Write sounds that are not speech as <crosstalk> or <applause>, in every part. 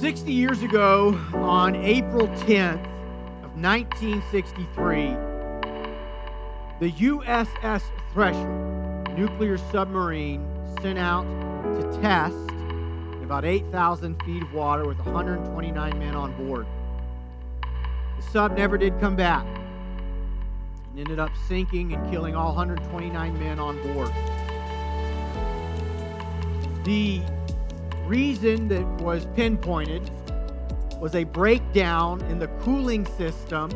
60 years ago, on April 10th of 1963, the USS Thresher nuclear submarine sent out to test about 8,000 feet of water with 129 men on board. The sub never did come back and ended up sinking and killing all 129 men on board. The reason that was pinpointed was a breakdown in the cooling system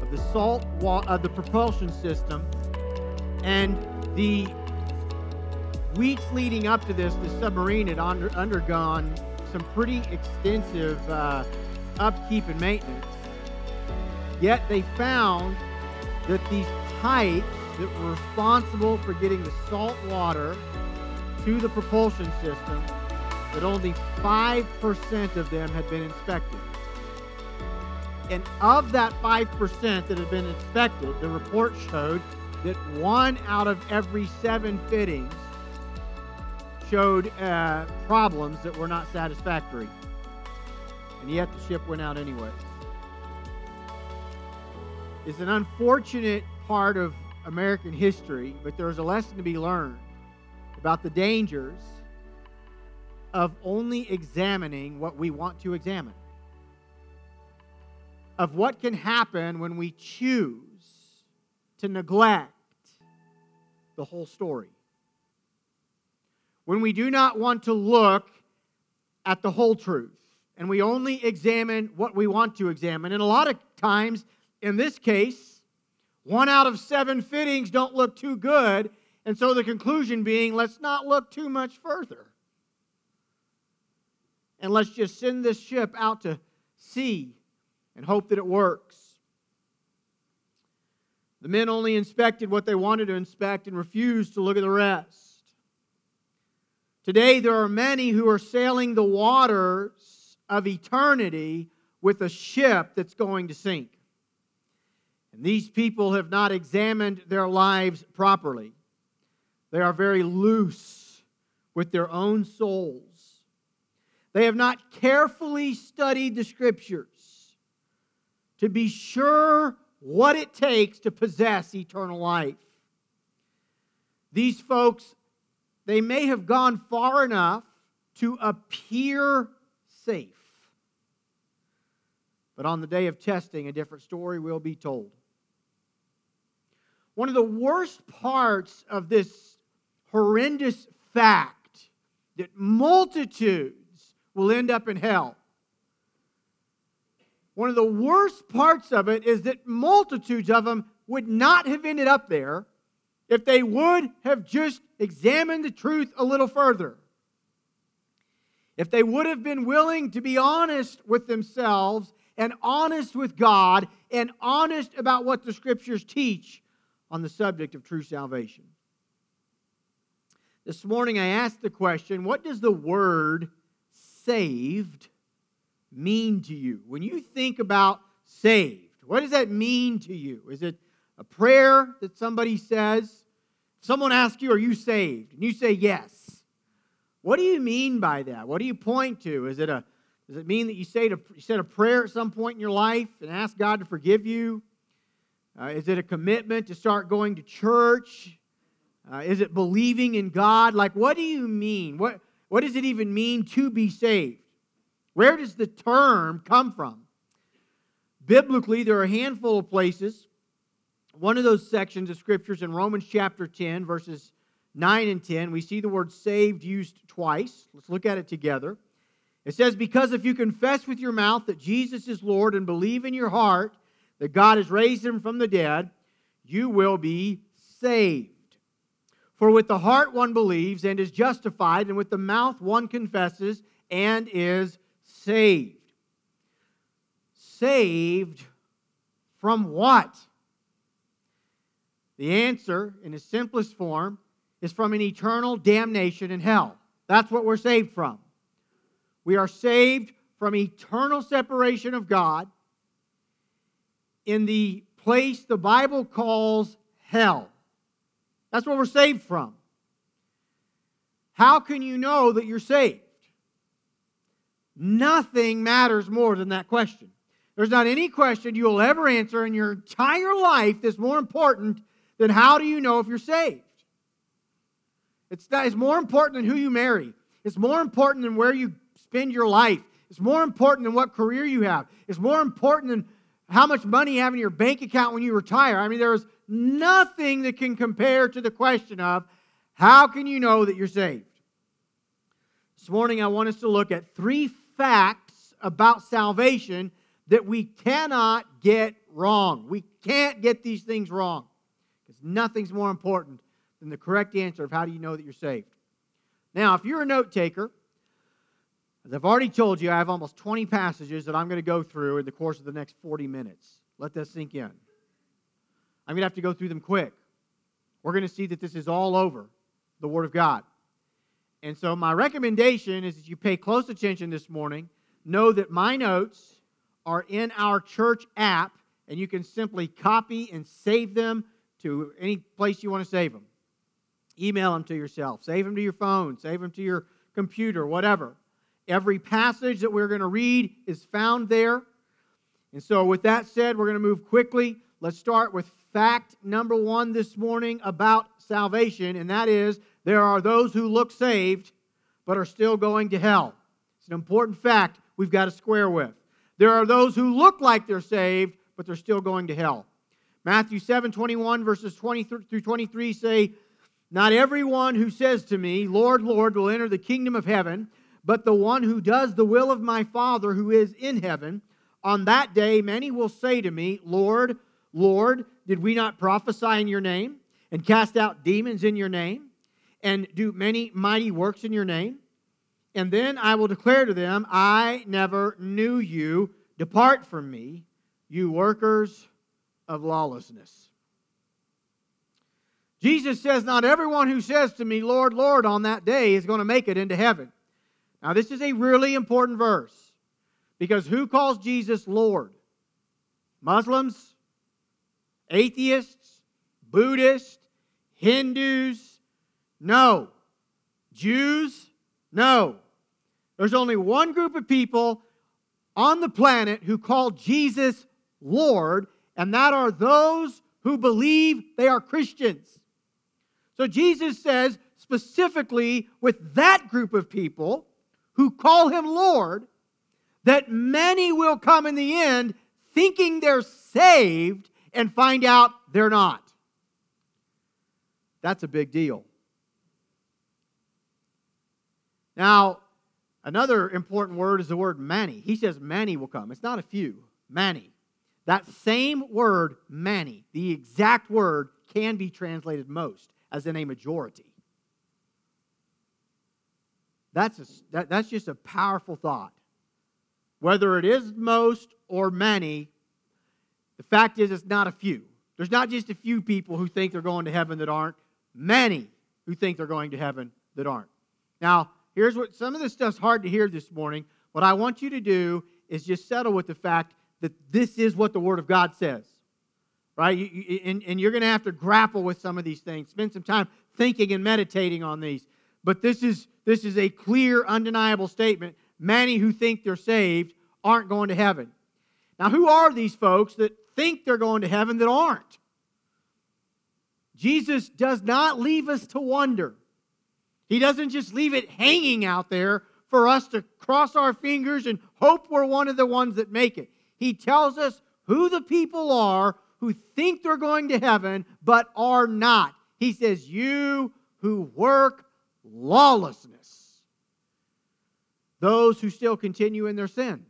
of the salt wa- of the propulsion system and the weeks leading up to this the submarine had under, undergone some pretty extensive uh, upkeep and maintenance. Yet they found that these pipes that were responsible for getting the salt water to the propulsion system that only 5% of them had been inspected. And of that 5% that had been inspected, the report showed that one out of every seven fittings showed uh, problems that were not satisfactory. And yet the ship went out anyway. It's an unfortunate part of American history, but there's a lesson to be learned about the dangers of only examining what we want to examine, of what can happen when we choose to neglect the whole story. When we do not want to look at the whole truth and we only examine what we want to examine. And a lot of times, in this case, one out of seven fittings don't look too good and so the conclusion being let's not look too much further. And let's just send this ship out to sea and hope that it works. The men only inspected what they wanted to inspect and refused to look at the rest. Today, there are many who are sailing the waters of eternity with a ship that's going to sink. And these people have not examined their lives properly. They are very loose with their own souls. They have not carefully studied the scriptures to be sure what it takes to possess eternal life. These folks, they may have gone far enough to appear safe. But on the day of testing, a different story will be told. One of the worst parts of this horrendous fact that multitudes will end up in hell. One of the worst parts of it is that multitudes of them would not have ended up there if they would have just examined the truth a little further. If they would have been willing to be honest with themselves and honest with God and honest about what the scriptures teach on the subject of true salvation. This morning I asked the question what does the word saved mean to you? When you think about saved, what does that mean to you? Is it a prayer that somebody says? Someone asks you, Are you saved? And you say yes. What do you mean by that? What do you point to? Is it a does it mean that you say to, you said a prayer at some point in your life and ask God to forgive you? Uh, is it a commitment to start going to church? Uh, is it believing in God? Like, what do you mean? What, what does it even mean to be saved? Where does the term come from? Biblically, there are a handful of places. One of those sections of scriptures in Romans chapter 10, verses 9 and 10, we see the word saved used twice. Let's look at it together. It says, Because if you confess with your mouth that Jesus is Lord and believe in your heart that God has raised him from the dead, you will be saved. For with the heart one believes and is justified, and with the mouth one confesses and is saved. Saved from what? The answer, in its simplest form, is from an eternal damnation in hell. That's what we're saved from. We are saved from eternal separation of God in the place the Bible calls hell. That's what we're saved from. How can you know that you're saved? Nothing matters more than that question. There's not any question you will ever answer in your entire life that's more important than how do you know if you're saved? It's, it's more important than who you marry. It's more important than where you spend your life. It's more important than what career you have. It's more important than how much money you have in your bank account when you retire. I mean, there is nothing that can compare to the question of how can you know that you're saved? This morning, I want us to look at three facts about salvation that we cannot get wrong. We can't get these things wrong because nothing's more important than the correct answer of how do you know that you're saved. Now, if you're a note taker, as I've already told you, I have almost 20 passages that I'm going to go through in the course of the next 40 minutes. Let that sink in. I'm going to have to go through them quick. We're going to see that this is all over the Word of God. And so, my recommendation is that you pay close attention this morning. Know that my notes are in our church app, and you can simply copy and save them to any place you want to save them. Email them to yourself, save them to your phone, save them to your computer, whatever. Every passage that we're going to read is found there. And so, with that said, we're going to move quickly. Let's start with fact number one this morning about salvation, and that is there are those who look saved but are still going to hell. It's an important fact we've got to square with. There are those who look like they're saved, but they're still going to hell. Matthew 7 21, verses 20 through 23 say, Not everyone who says to me, Lord, Lord, will enter the kingdom of heaven, but the one who does the will of my Father who is in heaven. On that day, many will say to me, Lord, Lord, did we not prophesy in your name and cast out demons in your name and do many mighty works in your name? And then I will declare to them, I never knew you. Depart from me, you workers of lawlessness. Jesus says, Not everyone who says to me, Lord, Lord, on that day is going to make it into heaven. Now, this is a really important verse because who calls Jesus Lord? Muslims, atheists, Buddhists, Hindus? No. Jews? No. There's only one group of people on the planet who call Jesus Lord, and that are those who believe they are Christians. So Jesus says specifically with that group of people who call him Lord that many will come in the end thinking they're saved and find out they're not. That's a big deal. Now, Another important word is the word many. He says many will come. It's not a few, many. That same word, many, the exact word can be translated most, as in a majority. That's, a, that, that's just a powerful thought. Whether it is most or many, the fact is it's not a few. There's not just a few people who think they're going to heaven that aren't, many who think they're going to heaven that aren't. Now, Here's what some of this stuff's hard to hear this morning. What I want you to do is just settle with the fact that this is what the Word of God says. Right? You, you, and, and you're going to have to grapple with some of these things. Spend some time thinking and meditating on these. But this is, this is a clear, undeniable statement. Many who think they're saved aren't going to heaven. Now, who are these folks that think they're going to heaven that aren't? Jesus does not leave us to wonder. He doesn't just leave it hanging out there for us to cross our fingers and hope we're one of the ones that make it. He tells us who the people are who think they're going to heaven but are not. He says, You who work lawlessness, those who still continue in their sin,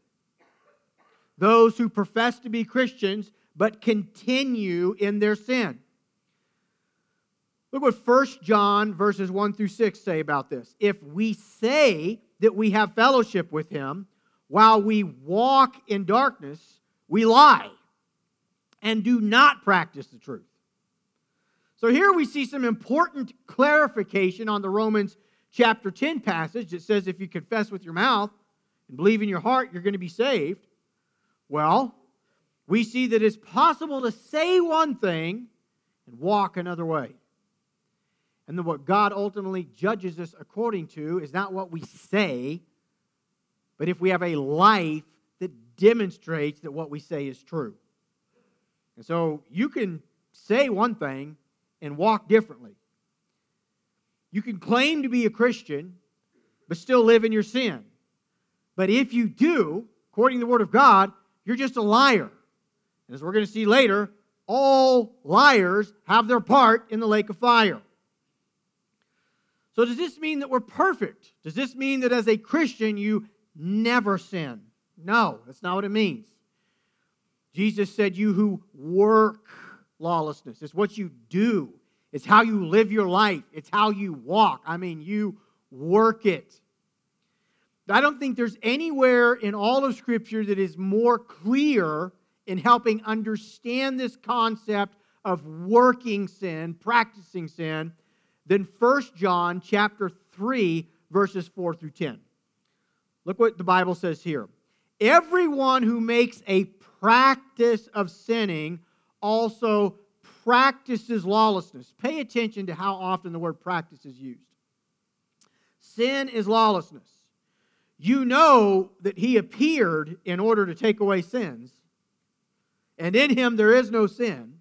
those who profess to be Christians but continue in their sin. Look what 1 John verses 1 through 6 say about this. If we say that we have fellowship with him while we walk in darkness, we lie and do not practice the truth. So here we see some important clarification on the Romans chapter 10 passage that says if you confess with your mouth and believe in your heart, you're going to be saved. Well, we see that it's possible to say one thing and walk another way. And then what God ultimately judges us according to is not what we say, but if we have a life that demonstrates that what we say is true. And so you can say one thing and walk differently. You can claim to be a Christian, but still live in your sin. But if you do, according to the Word of God, you're just a liar. And as we're going to see later, all liars have their part in the lake of fire. So, does this mean that we're perfect? Does this mean that as a Christian you never sin? No, that's not what it means. Jesus said, You who work lawlessness, it's what you do, it's how you live your life, it's how you walk. I mean, you work it. I don't think there's anywhere in all of Scripture that is more clear in helping understand this concept of working sin, practicing sin, than 1 John chapter 3, verses 4 through 10. Look what the Bible says here. Everyone who makes a practice of sinning also practices lawlessness. Pay attention to how often the word practice is used. Sin is lawlessness. You know that he appeared in order to take away sins, and in him there is no sin.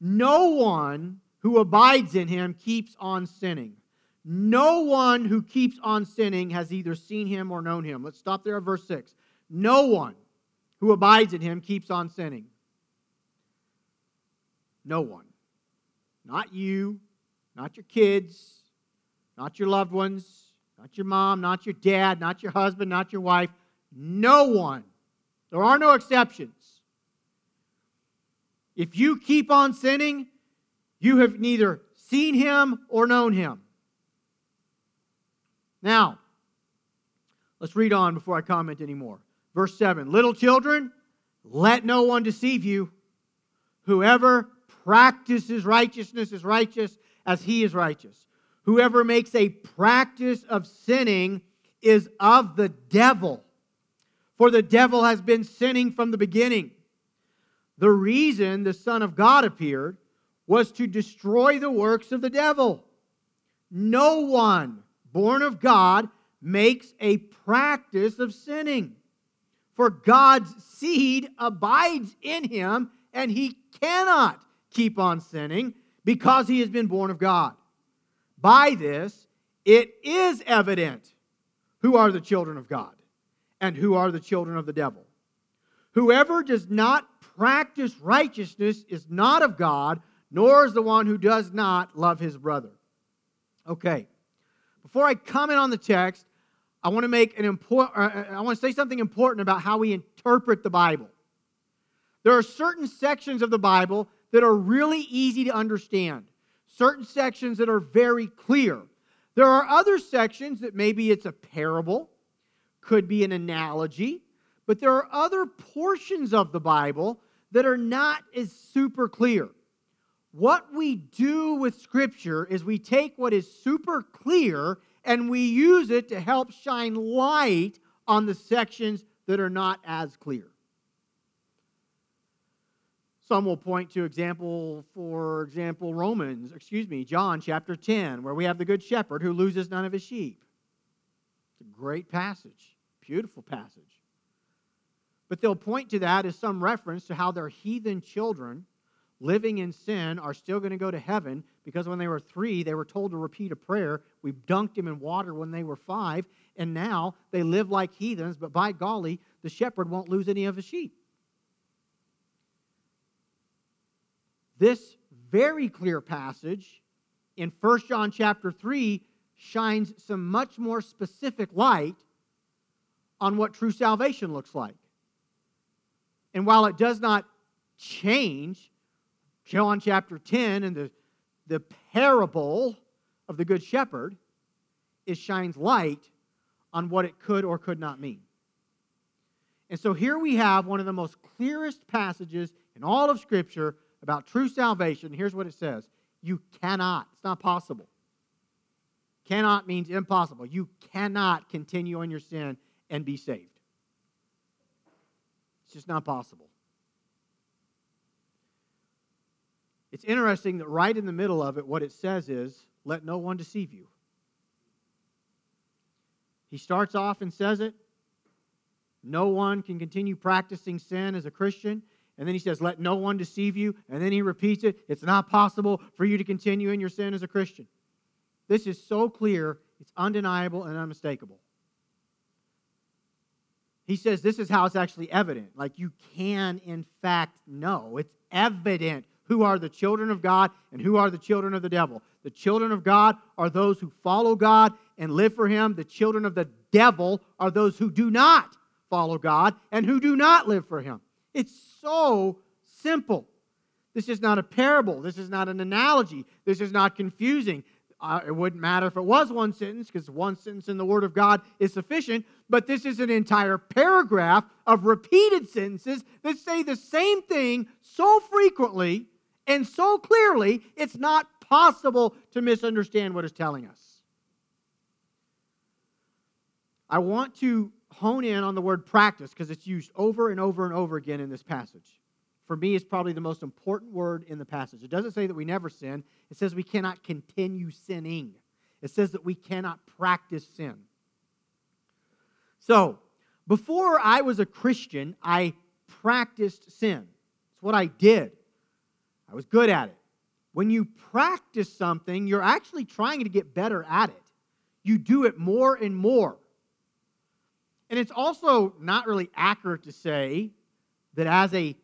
No one who abides in him keeps on sinning. No one who keeps on sinning has either seen him or known him. Let's stop there at verse 6. No one who abides in him keeps on sinning. No one. Not you, not your kids, not your loved ones, not your mom, not your dad, not your husband, not your wife. No one. There are no exceptions. If you keep on sinning, you have neither seen him or known him. Now, let's read on before I comment anymore. Verse 7 Little children, let no one deceive you. Whoever practices righteousness is righteous as he is righteous. Whoever makes a practice of sinning is of the devil, for the devil has been sinning from the beginning. The reason the Son of God appeared was to destroy the works of the devil. No one born of God, makes a practice of sinning. For God's seed abides in him, and he cannot keep on sinning because he has been born of God. By this, it is evident who are the children of God and who are the children of the devil. Whoever does not practice righteousness is not of God, nor is the one who does not love his brother. Okay, before I comment on the text, I want to make an important uh, uh, I want to say something important about how we interpret the Bible. There are certain sections of the Bible that are really easy to understand. Certain sections that are very clear. There are other sections that maybe it's a parable, could be an analogy, but there are other portions of the Bible that are not as super clear. What we do with Scripture is we take what is super clear and we use it to help shine light on the sections that are not as clear. Some will point to example, for example, Romans, excuse me, John chapter 10, where we have the good shepherd who loses none of his sheep. It's a great passage, beautiful passage. But they'll point to that as some reference to how their heathen children living in sin are still going to go to heaven because when they were three, they were told to repeat a prayer. We dunked them in water when they were five, and now they live like heathens, but by golly, the shepherd won't lose any of his sheep. This very clear passage in 1 John chapter 3 shines some much more specific light on what true salvation looks like. And while it does not change John chapter 10 and the, the parable of the Good Shepherd, it shines light on what it could or could not mean. And so here we have one of the most clearest passages in all of Scripture about true salvation. Here's what it says You cannot, it's not possible. Cannot means impossible. You cannot continue in your sin and be saved. It's just not possible. It's interesting that right in the middle of it, what it says is, let no one deceive you. He starts off and says it. No one can continue practicing sin as a Christian. And then he says, Let no one deceive you. And then he repeats it. It's not possible for you to continue in your sin as a Christian. This is so clear, it's undeniable and unmistakable. He says this is how it's actually evident. Like you can, in fact, know. It's evident who are the children of God and who are the children of the devil. The children of God are those who follow God and live for Him. The children of the devil are those who do not follow God and who do not live for Him. It's so simple. This is not a parable. This is not an analogy. This is not confusing. Uh, it wouldn't matter if it was one sentence because one sentence in the Word of God is sufficient, but this is an entire paragraph of repeated sentences that say the same thing so frequently and so clearly, it's not possible to misunderstand what it's telling us. I want to hone in on the word practice because it's used over and over and over again in this passage. For me, it's probably the most important word in the passage. It doesn't say that we never sin, it says we cannot continue sinning. It says that we cannot practice sin. So, before I was a Christian, I practiced sin. It's what I did. I was good at it. When you practice something, you're actually trying to get better at it. You do it more and more. And it's also not really accurate to say that as a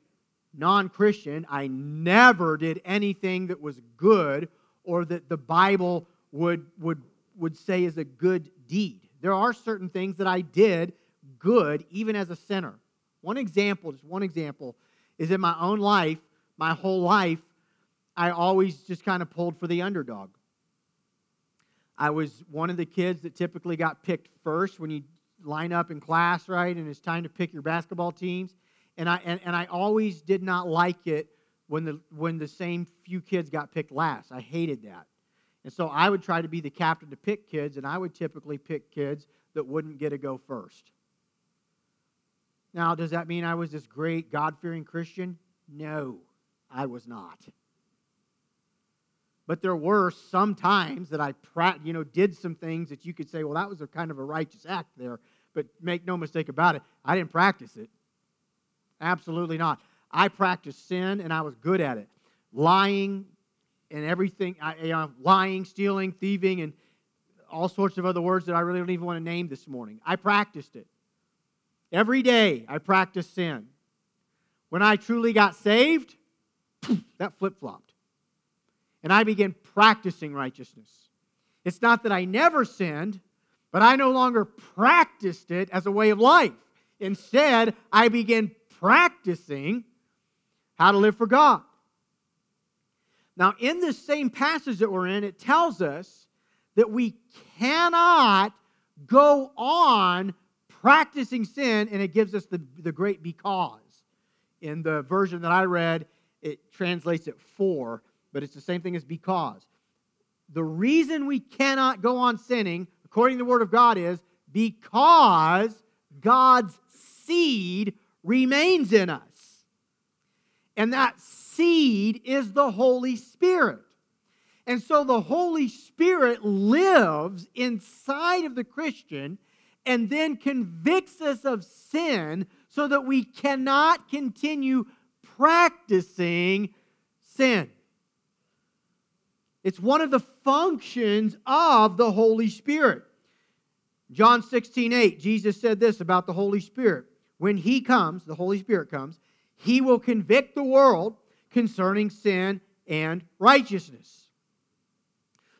non Christian, I never did anything that was good or that the Bible would, would, would say is a good deed. There are certain things that I did good even as a sinner. One example, just one example, is in my own life, my whole life, I always just kind of pulled for the underdog. I was one of the kids that typically got picked first when you line up in class, right? And it's time to pick your basketball teams. And I, and, and I always did not like it when the, when the same few kids got picked last. I hated that. And so I would try to be the captain to pick kids, and I would typically pick kids that wouldn't get to go first. Now, does that mean I was this great God fearing Christian? No, I was not. But there were some times that I, you know, did some things that you could say, well, that was a kind of a righteous act there. But make no mistake about it, I didn't practice it. Absolutely not. I practiced sin and I was good at it. Lying and everything, I, lying, stealing, thieving, and all sorts of other words that I really don't even want to name this morning. I practiced it. Every day I practiced sin. When I truly got saved, that flip flopped and I began practicing righteousness. It's not that I never sinned, but I no longer practiced it as a way of life. Instead, I began practicing how to live for God. Now, in this same passage that we're in, it tells us that we cannot go on practicing sin, and it gives us the, the great because. In the version that I read, it translates it for but it's the same thing as because. The reason we cannot go on sinning, according to the Word of God, is because God's seed remains in us. And that seed is the Holy Spirit. And so the Holy Spirit lives inside of the Christian and then convicts us of sin so that we cannot continue practicing sin. It's one of the functions of the Holy Spirit. John 16, 8, Jesus said this about the Holy Spirit. When He comes, the Holy Spirit comes, He will convict the world concerning sin and righteousness.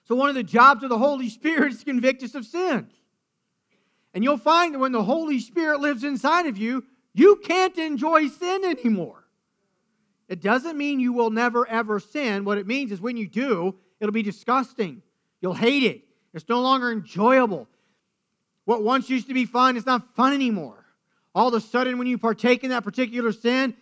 So, one of the jobs of the Holy Spirit is to convict us of sin. And you'll find that when the Holy Spirit lives inside of you, you can't enjoy sin anymore. It doesn't mean you will never ever sin. What it means is when you do, It'll be disgusting. You'll hate it. It's no longer enjoyable. What once used to be fun is not fun anymore. All of a sudden, when you partake in that particular sin,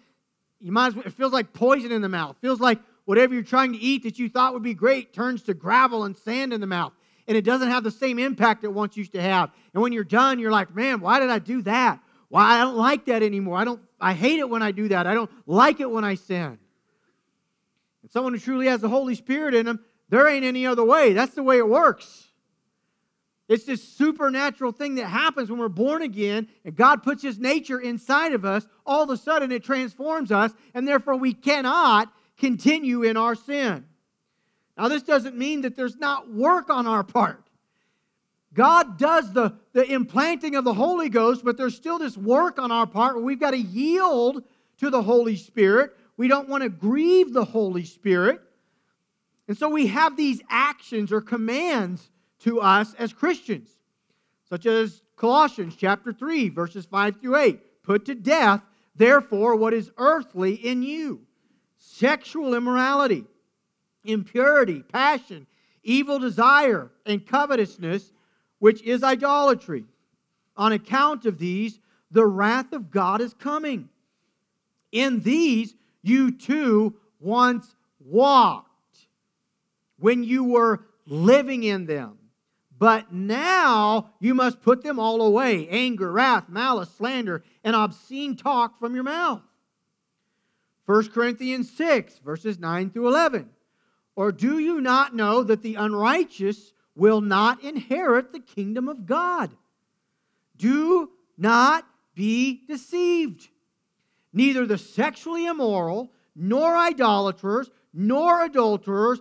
you might as well, it feels like poison in the mouth. It feels like whatever you're trying to eat that you thought would be great turns to gravel and sand in the mouth. And it doesn't have the same impact it once used to have. And when you're done, you're like, man, why did I do that? Why I don't like that anymore. I don't I hate it when I do that. I don't like it when I sin. And someone who truly has the Holy Spirit in them, there ain't any other way. That's the way it works. It's this supernatural thing that happens when we're born again and God puts His nature inside of us. All of a sudden, it transforms us, and therefore we cannot continue in our sin. Now, this doesn't mean that there's not work on our part. God does the, the implanting of the Holy Ghost, but there's still this work on our part where we've got to yield to the Holy Spirit. We don't want to grieve the Holy Spirit. And so we have these actions or commands to us as Christians, such as Colossians chapter 3, verses 5 through 8. Put to death, therefore, what is earthly in you sexual immorality, impurity, passion, evil desire, and covetousness, which is idolatry. On account of these, the wrath of God is coming. In these, you too once walked when you were living in them. But now you must put them all away anger, wrath, malice, slander, and obscene talk from your mouth. 1 Corinthians 6, verses 9 through 11. Or do you not know that the unrighteous will not inherit the kingdom of God? Do not be deceived. Neither the sexually immoral, nor idolaters, nor adulterers,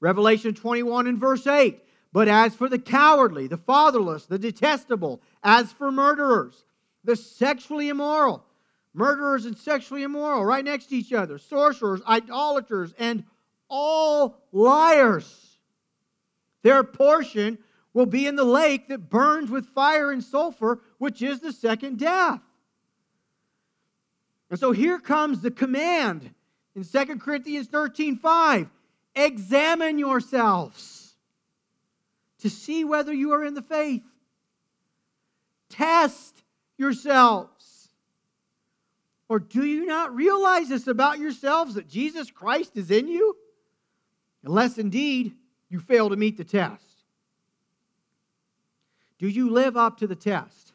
Revelation 21 and verse 8. But as for the cowardly, the fatherless, the detestable, as for murderers, the sexually immoral, murderers and sexually immoral, right next to each other, sorcerers, idolaters, and all liars, their portion will be in the lake that burns with fire and sulfur, which is the second death. And so here comes the command in 2 Corinthians 13 5 Examine yourselves to see whether you are in the faith. Test yourselves. Or do you not realize this about yourselves that Jesus Christ is in you? Unless indeed you fail to meet the test. Do you live up to the test?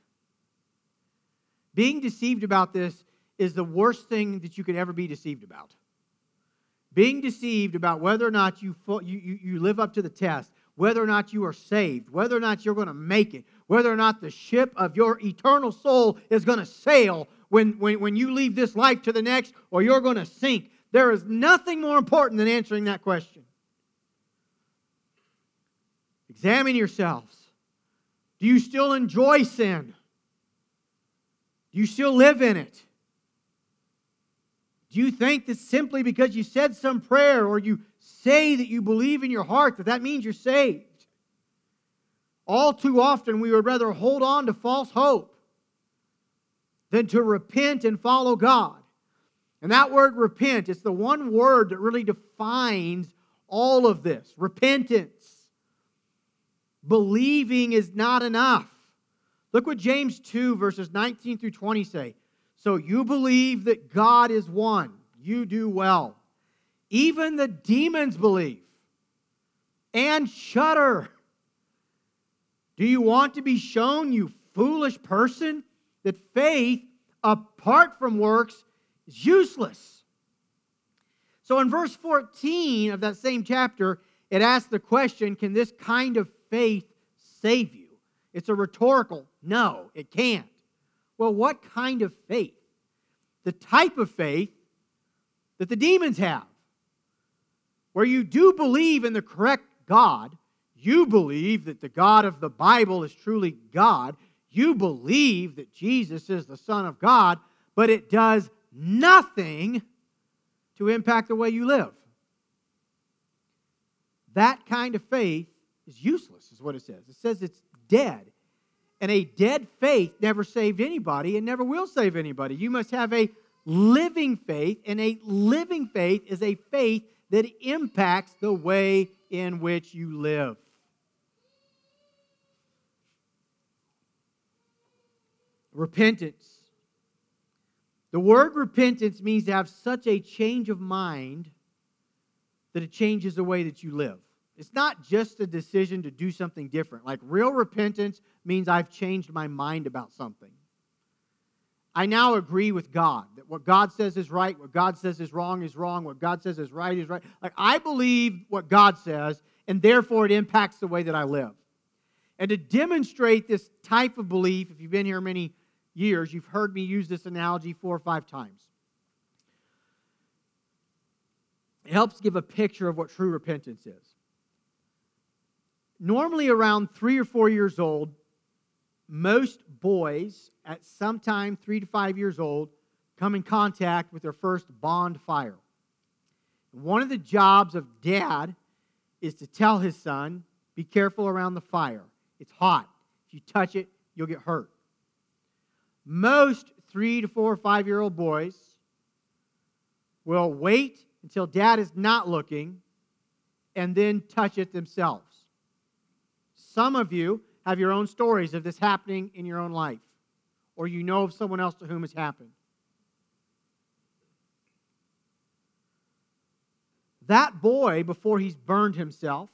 Being deceived about this is the worst thing that you could ever be deceived about being deceived about whether or not you, you, you live up to the test, whether or not you are saved, whether or not you're going to make it, whether or not the ship of your eternal soul is going to sail when, when, when you leave this life to the next, or you're going to sink. There is nothing more important than answering that question. Examine yourselves. Do you still enjoy sin? Do you still live in it? Do you think that simply because you said some prayer or you say that you believe in your heart that that means you're saved? All too often, we would rather hold on to false hope than to repent and follow God. And that word repent, it's the one word that really defines all of this repentance. Believing is not enough. Look what James 2, verses 19 through 20 say. So you believe that God is one. You do well. Even the demons believe and shudder. Do you want to be shown, you foolish person, that faith apart from works is useless? So in verse 14 of that same chapter, it asks the question can this kind of faith save you? It's a rhetorical no, it can't. Well, what kind of faith? The type of faith that the demons have, where you do believe in the correct God, you believe that the God of the Bible is truly God, you believe that Jesus is the Son of God, but it does nothing to impact the way you live. That kind of faith is useless, is what it says. It says it's dead. And a dead faith never saved anybody and never will save anybody. You must have a living faith, and a living faith is a faith that impacts the way in which you live. Repentance. The word repentance means to have such a change of mind that it changes the way that you live. It's not just a decision to do something different. Like real repentance means I've changed my mind about something. I now agree with God that what God says is right, what God says is wrong is wrong, what God says is right is right. Like I believe what God says, and therefore it impacts the way that I live. And to demonstrate this type of belief, if you've been here many years, you've heard me use this analogy four or five times. It helps give a picture of what true repentance is. Normally, around three or four years old, most boys at some time, three to five years old, come in contact with their first bond fire. One of the jobs of dad is to tell his son, be careful around the fire. It's hot. If you touch it, you'll get hurt. Most three to four or five year old boys will wait until dad is not looking and then touch it themselves. Some of you have your own stories of this happening in your own life, or you know of someone else to whom it's happened. That boy, before he's burned himself,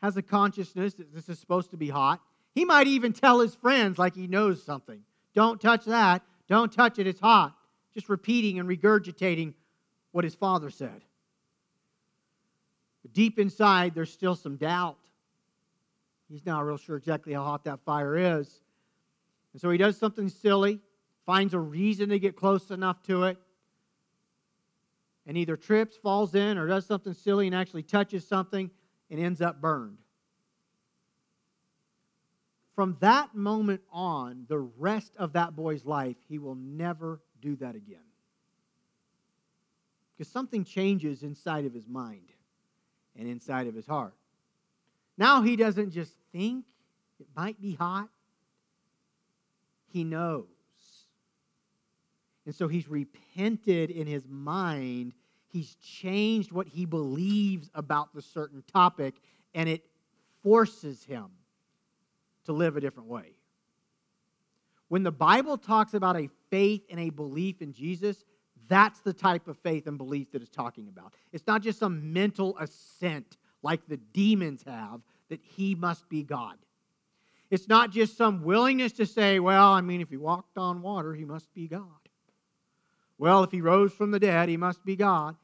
has a consciousness that this is supposed to be hot. He might even tell his friends, like he knows something, don't touch that, don't touch it, it's hot. Just repeating and regurgitating what his father said. But deep inside, there's still some doubt. He's not real sure exactly how hot that fire is. And so he does something silly, finds a reason to get close enough to it, and either trips, falls in, or does something silly and actually touches something and ends up burned. From that moment on, the rest of that boy's life, he will never do that again. Because something changes inside of his mind and inside of his heart. Now he doesn't just think it might be hot, he knows. And so he's repented in his mind. He's changed what he believes about the certain topic, and it forces him to live a different way. When the Bible talks about a faith and a belief in Jesus, that's the type of faith and belief that it's talking about. It's not just some mental assent like the demons have that he must be God. It's not just some willingness to say, well, I mean, if he walked on water, he must be God. Well, if he rose from the dead, he must be God.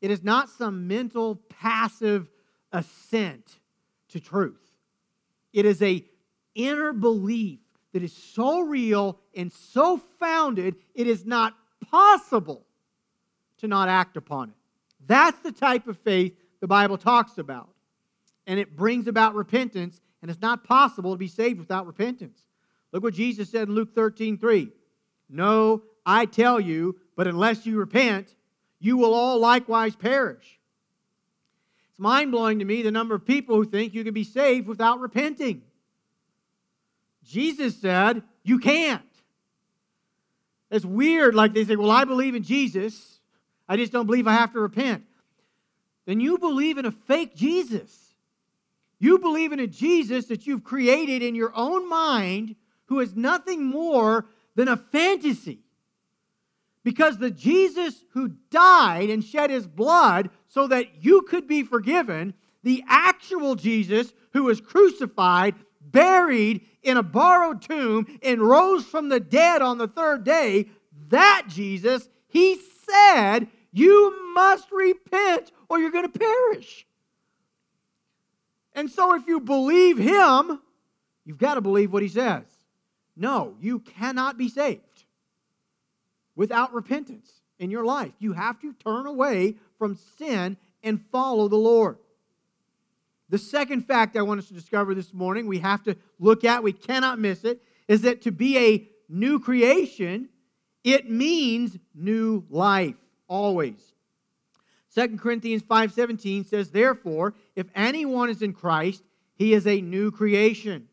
It is not some mental passive assent to truth. It is a inner belief that is so real and so founded, it is not possible to not act upon it. That's the type of faith the Bible talks about. And it brings about repentance, and it's not possible to be saved without repentance. Look what Jesus said in Luke 13 3. No, I tell you, but unless you repent, you will all likewise perish. It's mind blowing to me the number of people who think you can be saved without repenting. Jesus said, You can't. It's weird, like they say, Well, I believe in Jesus, I just don't believe I have to repent. Then you believe in a fake Jesus. You believe in a Jesus that you've created in your own mind who is nothing more than a fantasy. Because the Jesus who died and shed his blood so that you could be forgiven, the actual Jesus who was crucified, buried in a borrowed tomb, and rose from the dead on the third day, that Jesus, he said, You must repent or you're going to perish. And so if you believe him, you've got to believe what he says. No, you cannot be saved without repentance in your life. You have to turn away from sin and follow the Lord. The second fact I want us to discover this morning, we have to look at, we cannot miss it, is that to be a new creation, it means new life, always. 2 Corinthians 5:17 says, "Therefore, if anyone is in Christ, he is a new creation.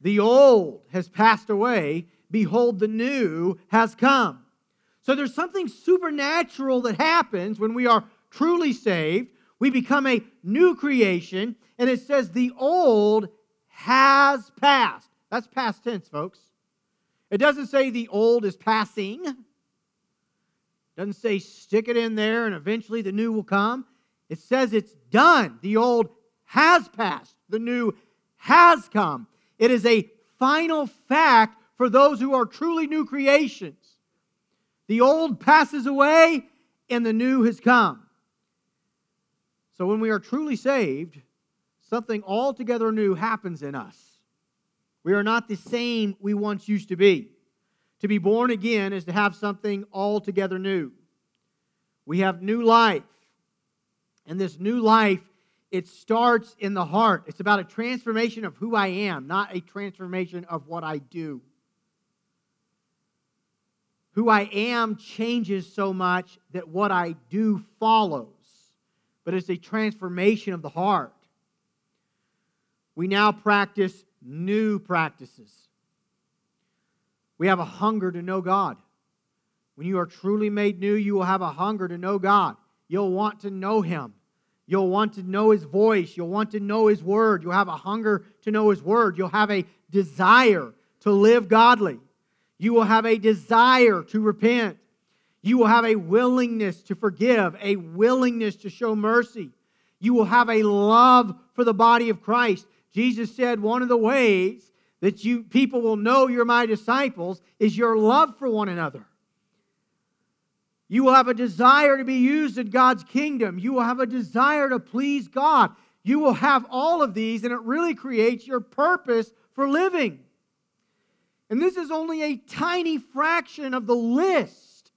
The old has passed away, behold the new has come." So there's something supernatural that happens when we are truly saved. We become a new creation, and it says the old has passed. That's past tense, folks. It doesn't say the old is passing. Doesn't say stick it in there and eventually the new will come. It says it's done. The old has passed, the new has come. It is a final fact for those who are truly new creations. The old passes away and the new has come. So when we are truly saved, something altogether new happens in us. We are not the same we once used to be. To be born again is to have something altogether new. We have new life. And this new life, it starts in the heart. It's about a transformation of who I am, not a transformation of what I do. Who I am changes so much that what I do follows, but it's a transformation of the heart. We now practice new practices. We have a hunger to know God. When you are truly made new, you will have a hunger to know God. You'll want to know Him. You'll want to know His voice. You'll want to know His word. You'll have a hunger to know His word. You'll have a desire to live godly. You will have a desire to repent. You will have a willingness to forgive, a willingness to show mercy. You will have a love for the body of Christ. Jesus said one of the ways that you people will know you're my disciples is your love for one another. You will have a desire to be used in God's kingdom. You will have a desire to please God. You will have all of these, and it really creates your purpose for living. And this is only a tiny fraction of the list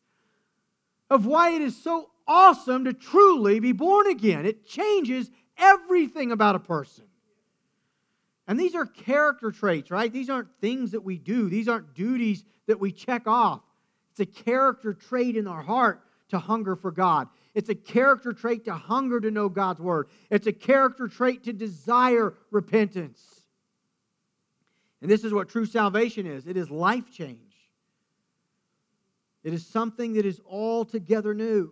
of why it is so awesome to truly be born again. It changes everything about a person. And these are character traits, right? These aren't things that we do, these aren't duties that we check off. It's a character trait in our heart to hunger for God. It's a character trait to hunger to know God's word. It's a character trait to desire repentance. And this is what true salvation is it is life change. It is something that is altogether new.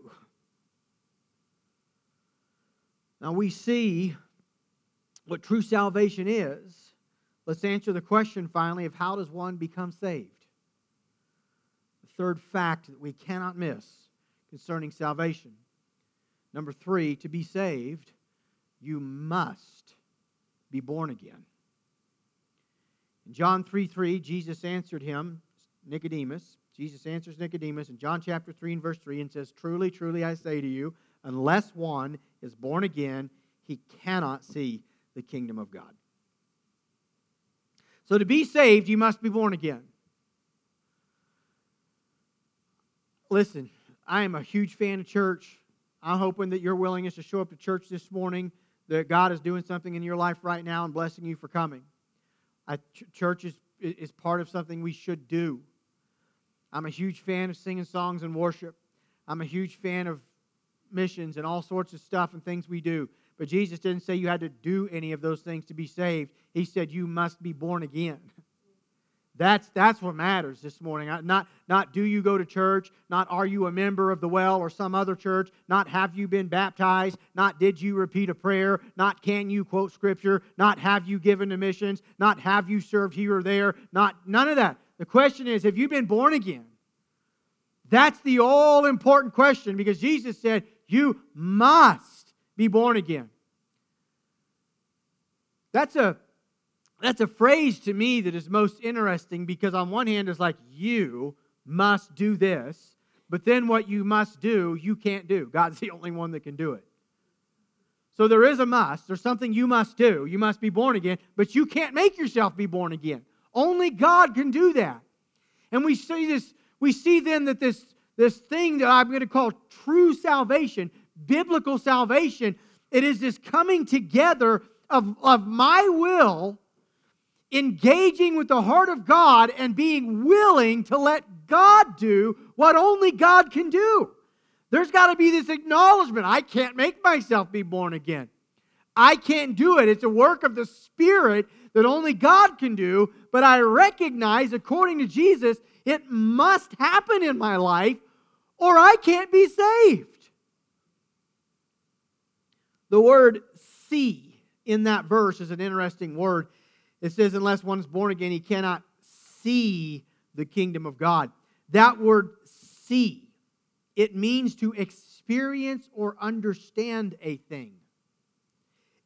Now we see what true salvation is. Let's answer the question finally of how does one become saved? The third fact that we cannot miss concerning salvation. Number three, to be saved, you must be born again. In John 3 3, Jesus answered him, Nicodemus. Jesus answers Nicodemus in John chapter 3 and verse 3 and says, Truly, truly, I say to you, unless one is born again, he cannot see the kingdom of God. So to be saved, you must be born again. Listen, I am a huge fan of church. I'm hoping that your willingness to show up to church this morning, that God is doing something in your life right now and blessing you for coming. I, church is, is part of something we should do. I'm a huge fan of singing songs and worship. I'm a huge fan of missions and all sorts of stuff and things we do. But Jesus didn't say you had to do any of those things to be saved. He said you must be born again. That's, that's what matters this morning. Not, not do you go to church, not are you a member of the well or some other church, not have you been baptized, not did you repeat a prayer, not can you quote scripture, not have you given to missions, not have you served here or there, not none of that. The question is, have you been born again? That's the all important question because Jesus said, You must be born again. That's a that's a phrase to me that is most interesting because on one hand it's like you must do this but then what you must do you can't do. God's <laughs> the only one that can do it. So there is a must. There's something you must do. You must be born again but you can't make yourself be born again. Only god can do that. And we see this we see then that this this thing that i'm going to call true salvation biblical salvation it is this coming together of, of my will engaging with the heart of God and being willing to let God do what only God can do. There's got to be this acknowledgement I can't make myself be born again. I can't do it. It's a work of the Spirit that only God can do, but I recognize, according to Jesus, it must happen in my life or I can't be saved. The word see in that verse is an interesting word. It says, unless one is born again, he cannot see the kingdom of God. That word see, it means to experience or understand a thing.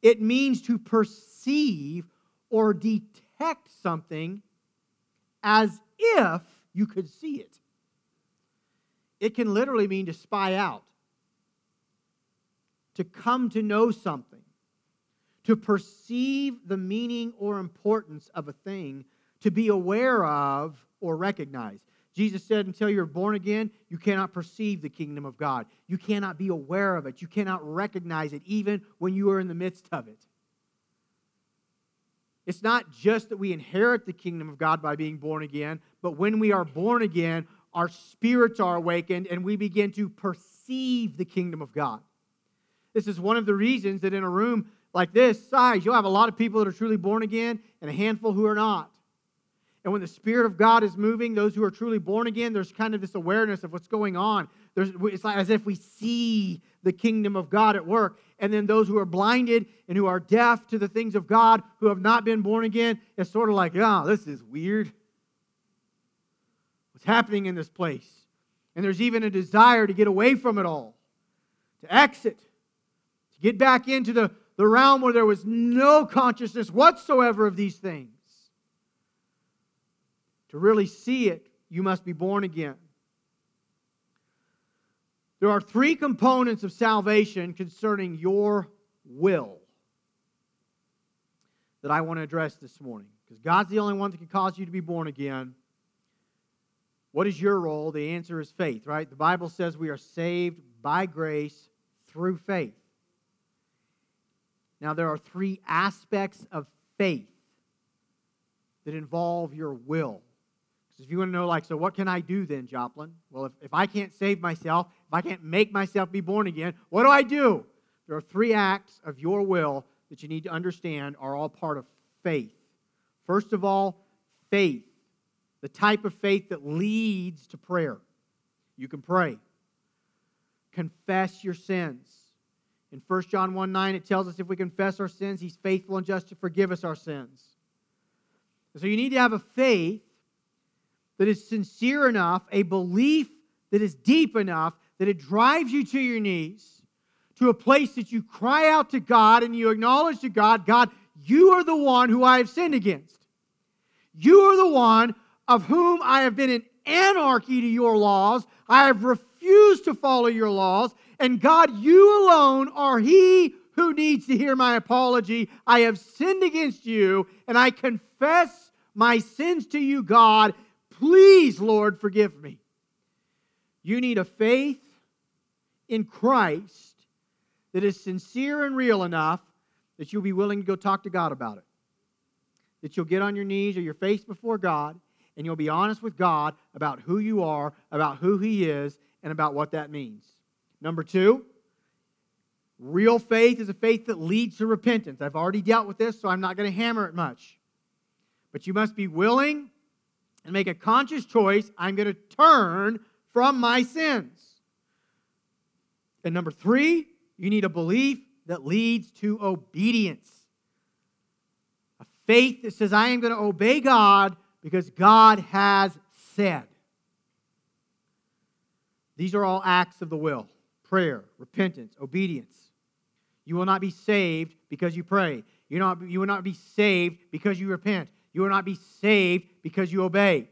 It means to perceive or detect something as if you could see it. It can literally mean to spy out, to come to know something, to perceive the meaning or importance of a thing, to be aware of or recognize. Jesus said, until you're born again, you cannot perceive the kingdom of God. You cannot be aware of it. You cannot recognize it, even when you are in the midst of it. It's not just that we inherit the kingdom of God by being born again, but when we are born again, our spirits are awakened and we begin to perceive the kingdom of God. This is one of the reasons that in a room like this size, you'll have a lot of people that are truly born again and a handful who are not. And when the Spirit of God is moving, those who are truly born again, there's kind of this awareness of what's going on. There's, it's like as if we see the kingdom of God at work. And then those who are blinded and who are deaf to the things of God, who have not been born again, it's sort of like, oh, this is weird. What's happening in this place? And there's even a desire to get away from it all, to exit, get back into the, the realm where there was no consciousness whatsoever of these things. To really see it, you must be born again. There are three components of salvation concerning your will that I want to address this morning. Because God's the only one that can cause you to be born again. What is your role? The answer is faith, right? The Bible says we are saved by grace through faith. Now, there are three aspects of faith that involve your will Because if you want to know, like, so what can I do then, Joplin? Well, if, if I can't save myself, if I can't make myself be born again, what do I do? There are three acts of your will that you need to understand are all part of faith. First of all, faith, the type of faith that leads to prayer. You can pray. Confess your sins. In 1 John 1 9, it tells us if we confess our sins, he's faithful and just to forgive us our sins. So you need to have a faith that is sincere enough, a belief that is deep enough that it drives you to your knees, to a place that you cry out to God and you acknowledge to God, God, you are the one who I have sinned against. You are the one of whom I have been in anarchy to your laws. I have refused to follow your laws. And God, you alone are He who needs to hear my apology. I have sinned against you, and I confess my sins to you, God, Please, Lord, forgive me. You need a faith in Christ that is sincere and real enough that you'll be willing to go talk to God about it. That you'll get on your knees or your face before God and you'll be honest with God about who you are, about who He is, and about what that means. Number two, real faith is a faith that leads to repentance. I've already dealt with this, so I'm not going to hammer it much. But you must be willing and make a conscious choice I'm going to turn from my sins. And number three, you need a belief that leads to obedience. A faith that says, I am going to obey God because God has said. These are all acts of the will prayer, repentance, obedience. You will not be saved because you pray. You, not, you will not be saved because you repent. You will not be saved because you obey.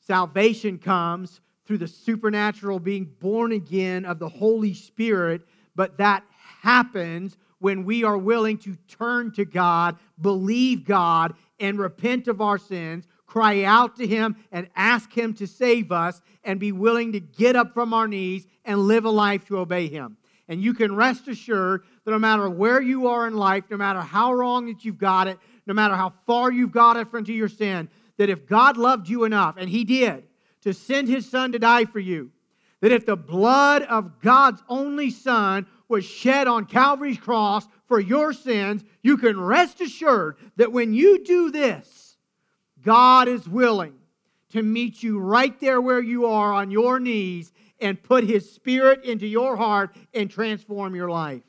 Salvation comes through the supernatural being born again of the Holy Spirit, but that happens when we are willing to turn to God, believe God, and repent of our sins, cry out to Him and ask Him to save us, and be willing to get up from our knees and live a life to obey Him. And you can rest assured that no matter where you are in life, no matter how wrong that you've got it, no matter how far you've got it from to your sin, that if God loved you enough, and He did, to send His Son to die for you, that if the blood of God's only Son was shed on Calvary's cross for your sins, you can rest assured that when you do this, God is willing to meet you right there where you are on your knees and put His Spirit into your heart and transform your life.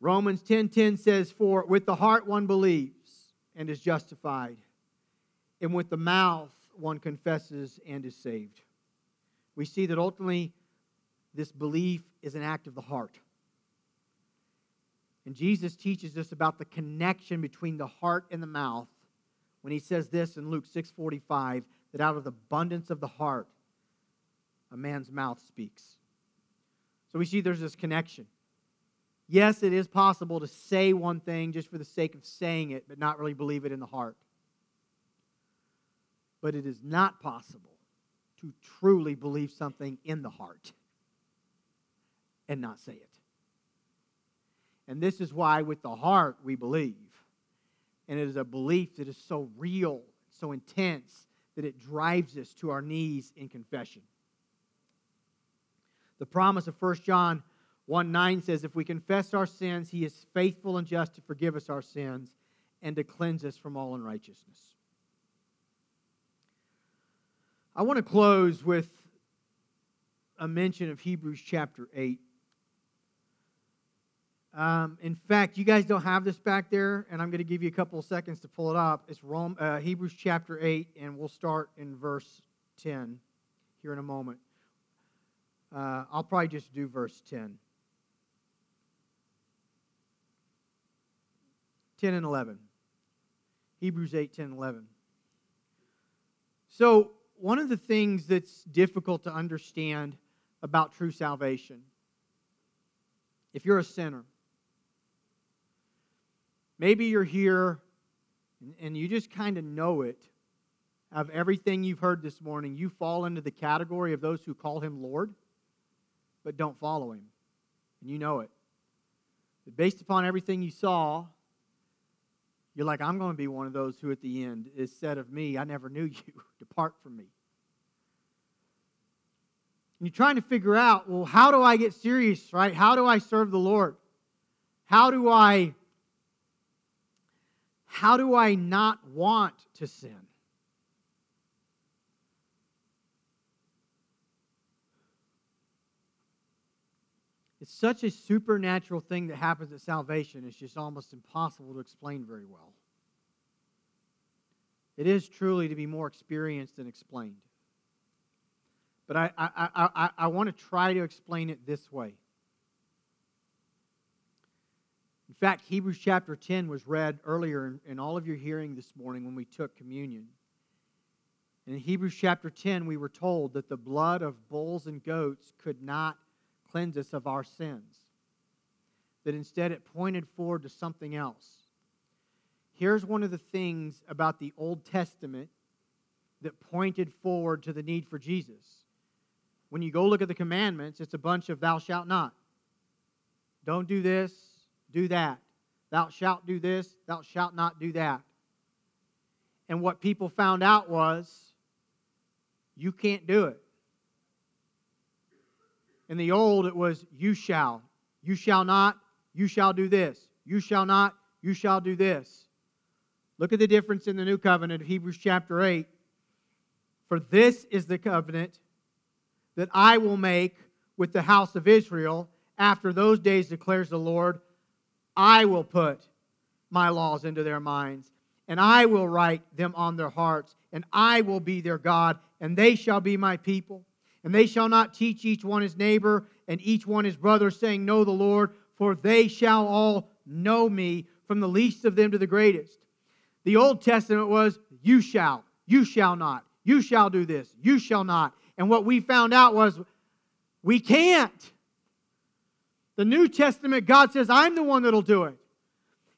Romans 10:10 says, For with the heart one believes and is justified, and with the mouth one confesses and is saved. We see that ultimately this belief is an act of the heart. And Jesus teaches us about the connection between the heart and the mouth when he says this in Luke 6:45 that out of the abundance of the heart a man's mouth speaks. So we see there's this connection. Yes, it is possible to say one thing just for the sake of saying it, but not really believe it in the heart. But it is not possible to truly believe something in the heart and not say it. And this is why, with the heart, we believe. And it is a belief that is so real, so intense, that it drives us to our knees in confession. The promise of 1 John 1 9 says, If we confess our sins, he is faithful and just to forgive us our sins and to cleanse us from all unrighteousness. I want to close with a mention of Hebrews chapter 8. Um, in fact, you guys don't have this back there, and I'm going to give you a couple of seconds to pull it up. It's Rome, uh, Hebrews chapter 8, and we'll start in verse 10 here in a moment. Uh, I'll probably just do verse 10. 10 and 11. Hebrews 8, 10, 11. So, one of the things that's difficult to understand about true salvation, if you're a sinner, maybe you're here and you just kind of know it of everything you've heard this morning, you fall into the category of those who call him Lord but don't follow him. And you know it. But based upon everything you saw, you're like, I'm going to be one of those who at the end is said of me, I never knew you. <laughs> Depart from me. And you're trying to figure out, well, how do I get serious, right? How do I serve the Lord? How do I how do I not want to sin? It's such a supernatural thing that happens at salvation, it's just almost impossible to explain very well. It is truly to be more experienced and explained. But I, I, I, I, want to try to explain it this way. In fact, Hebrews chapter 10 was read earlier in, in all of your hearing this morning when we took communion. In Hebrews chapter 10, we were told that the blood of bulls and goats could not cleanse us of our sins, that instead it pointed forward to something else. Here's one of the things about the Old Testament that pointed forward to the need for Jesus. When you go look at the commandments, it's a bunch of thou shalt not. Don't do this, do that. Thou shalt do this, thou shalt not do that. And what people found out was you can't do it. In the old, it was you shall. You shall not. You shall do this. You shall not. You shall do this. Look at the difference in the new covenant of Hebrews chapter 8. For this is the covenant that I will make with the house of Israel after those days, declares the Lord. I will put my laws into their minds, and I will write them on their hearts, and I will be their God, and they shall be my people. And they shall not teach each one his neighbor and each one his brother, saying, Know the Lord, for they shall all know me, from the least of them to the greatest. The Old Testament was, You shall, you shall not, you shall do this, you shall not. And what we found out was, we can't. The New Testament, God says, I'm the one that'll do it.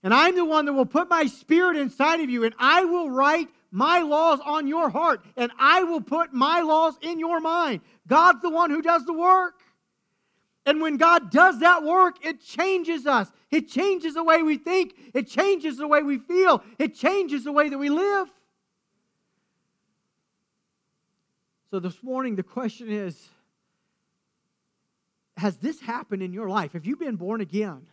And I'm the one that will put my spirit inside of you, and I will write my laws on your heart, and I will put my laws in your mind. God's the one who does the work. And when God does that work, it changes us. It changes the way we think. It changes the way we feel. It changes the way that we live. So this morning, the question is Has this happened in your life? Have you been born again?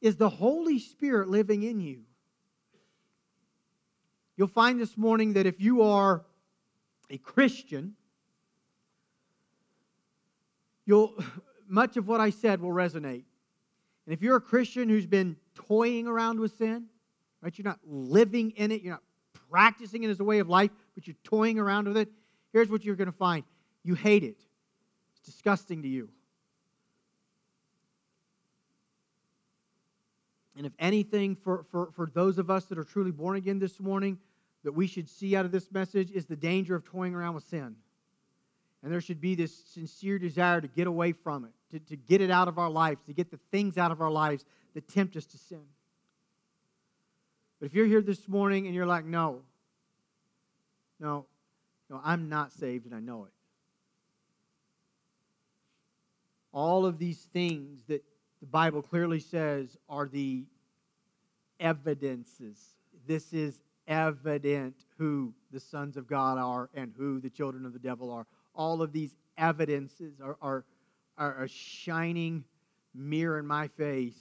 Is the Holy Spirit living in you? You'll find this morning that if you are a Christian, you'll <laughs> much of what I said will resonate. And if you're a Christian who's been toying around with sin, right, you're not living in it, you're not practicing it as a way of life, but you're toying around with it, here's what you're going to find you hate it. It's disgusting to you. And if anything, for, for, for those of us that are truly born again this morning, that we should see out of this message is the danger of toying around with sin. And there should be this sincere desire to get away from it, to, to get it out of our lives, to get the things out of our lives that tempt us to sin. But if you're here this morning and you're like, no, no, no, I'm not saved and I know it. All of these things that the Bible clearly says are the evidences. This is evident who the sons of God are and who the children of the devil are. All of these evidences are, are, are a shining mirror in my face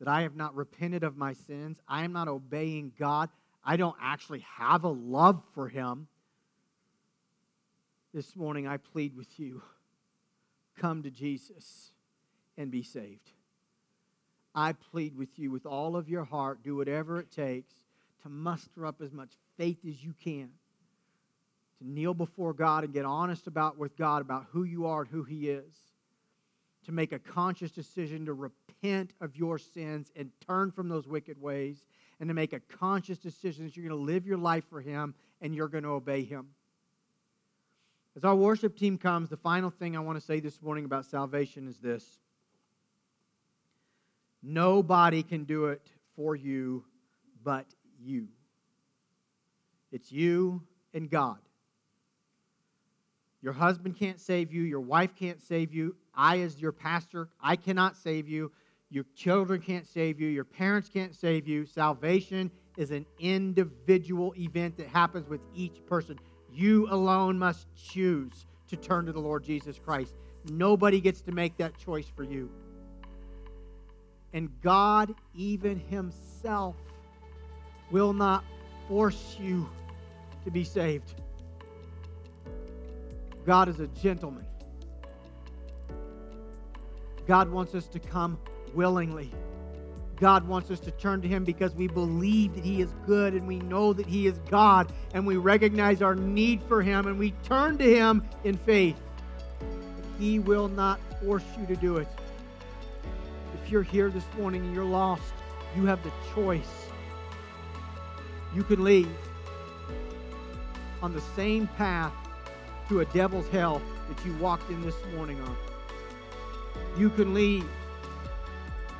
that I have not repented of my sins. I am not obeying God. I don't actually have a love for Him. This morning, I plead with you come to Jesus and be saved. I plead with you with all of your heart, do whatever it takes to muster up as much faith as you can, to kneel before God and get honest about with God about who you are and who He is, to make a conscious decision to repent of your sins and turn from those wicked ways, and to make a conscious decision that you're going to live your life for Him and you're going to obey Him. As our worship team comes, the final thing I want to say this morning about salvation is this Nobody can do it for you but you. It's you and God. Your husband can't save you. Your wife can't save you. I, as your pastor, I cannot save you. Your children can't save you. Your parents can't save you. Salvation is an individual event that happens with each person. You alone must choose to turn to the Lord Jesus Christ. Nobody gets to make that choice for you. And God, even Himself, will not force you to be saved. God is a gentleman. God wants us to come willingly. God wants us to turn to Him because we believe that He is good and we know that He is God and we recognize our need for Him and we turn to Him in faith. He will not force you to do it. You're here this morning and you're lost, you have the choice. You can leave on the same path to a devil's hell that you walked in this morning on. You can leave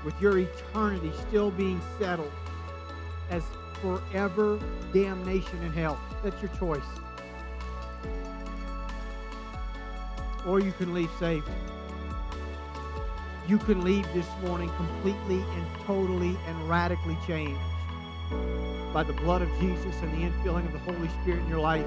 with your eternity still being settled as forever damnation in hell. That's your choice. Or you can leave saved. You can leave this morning completely and totally and radically changed by the blood of Jesus and the infilling of the Holy Spirit in your life.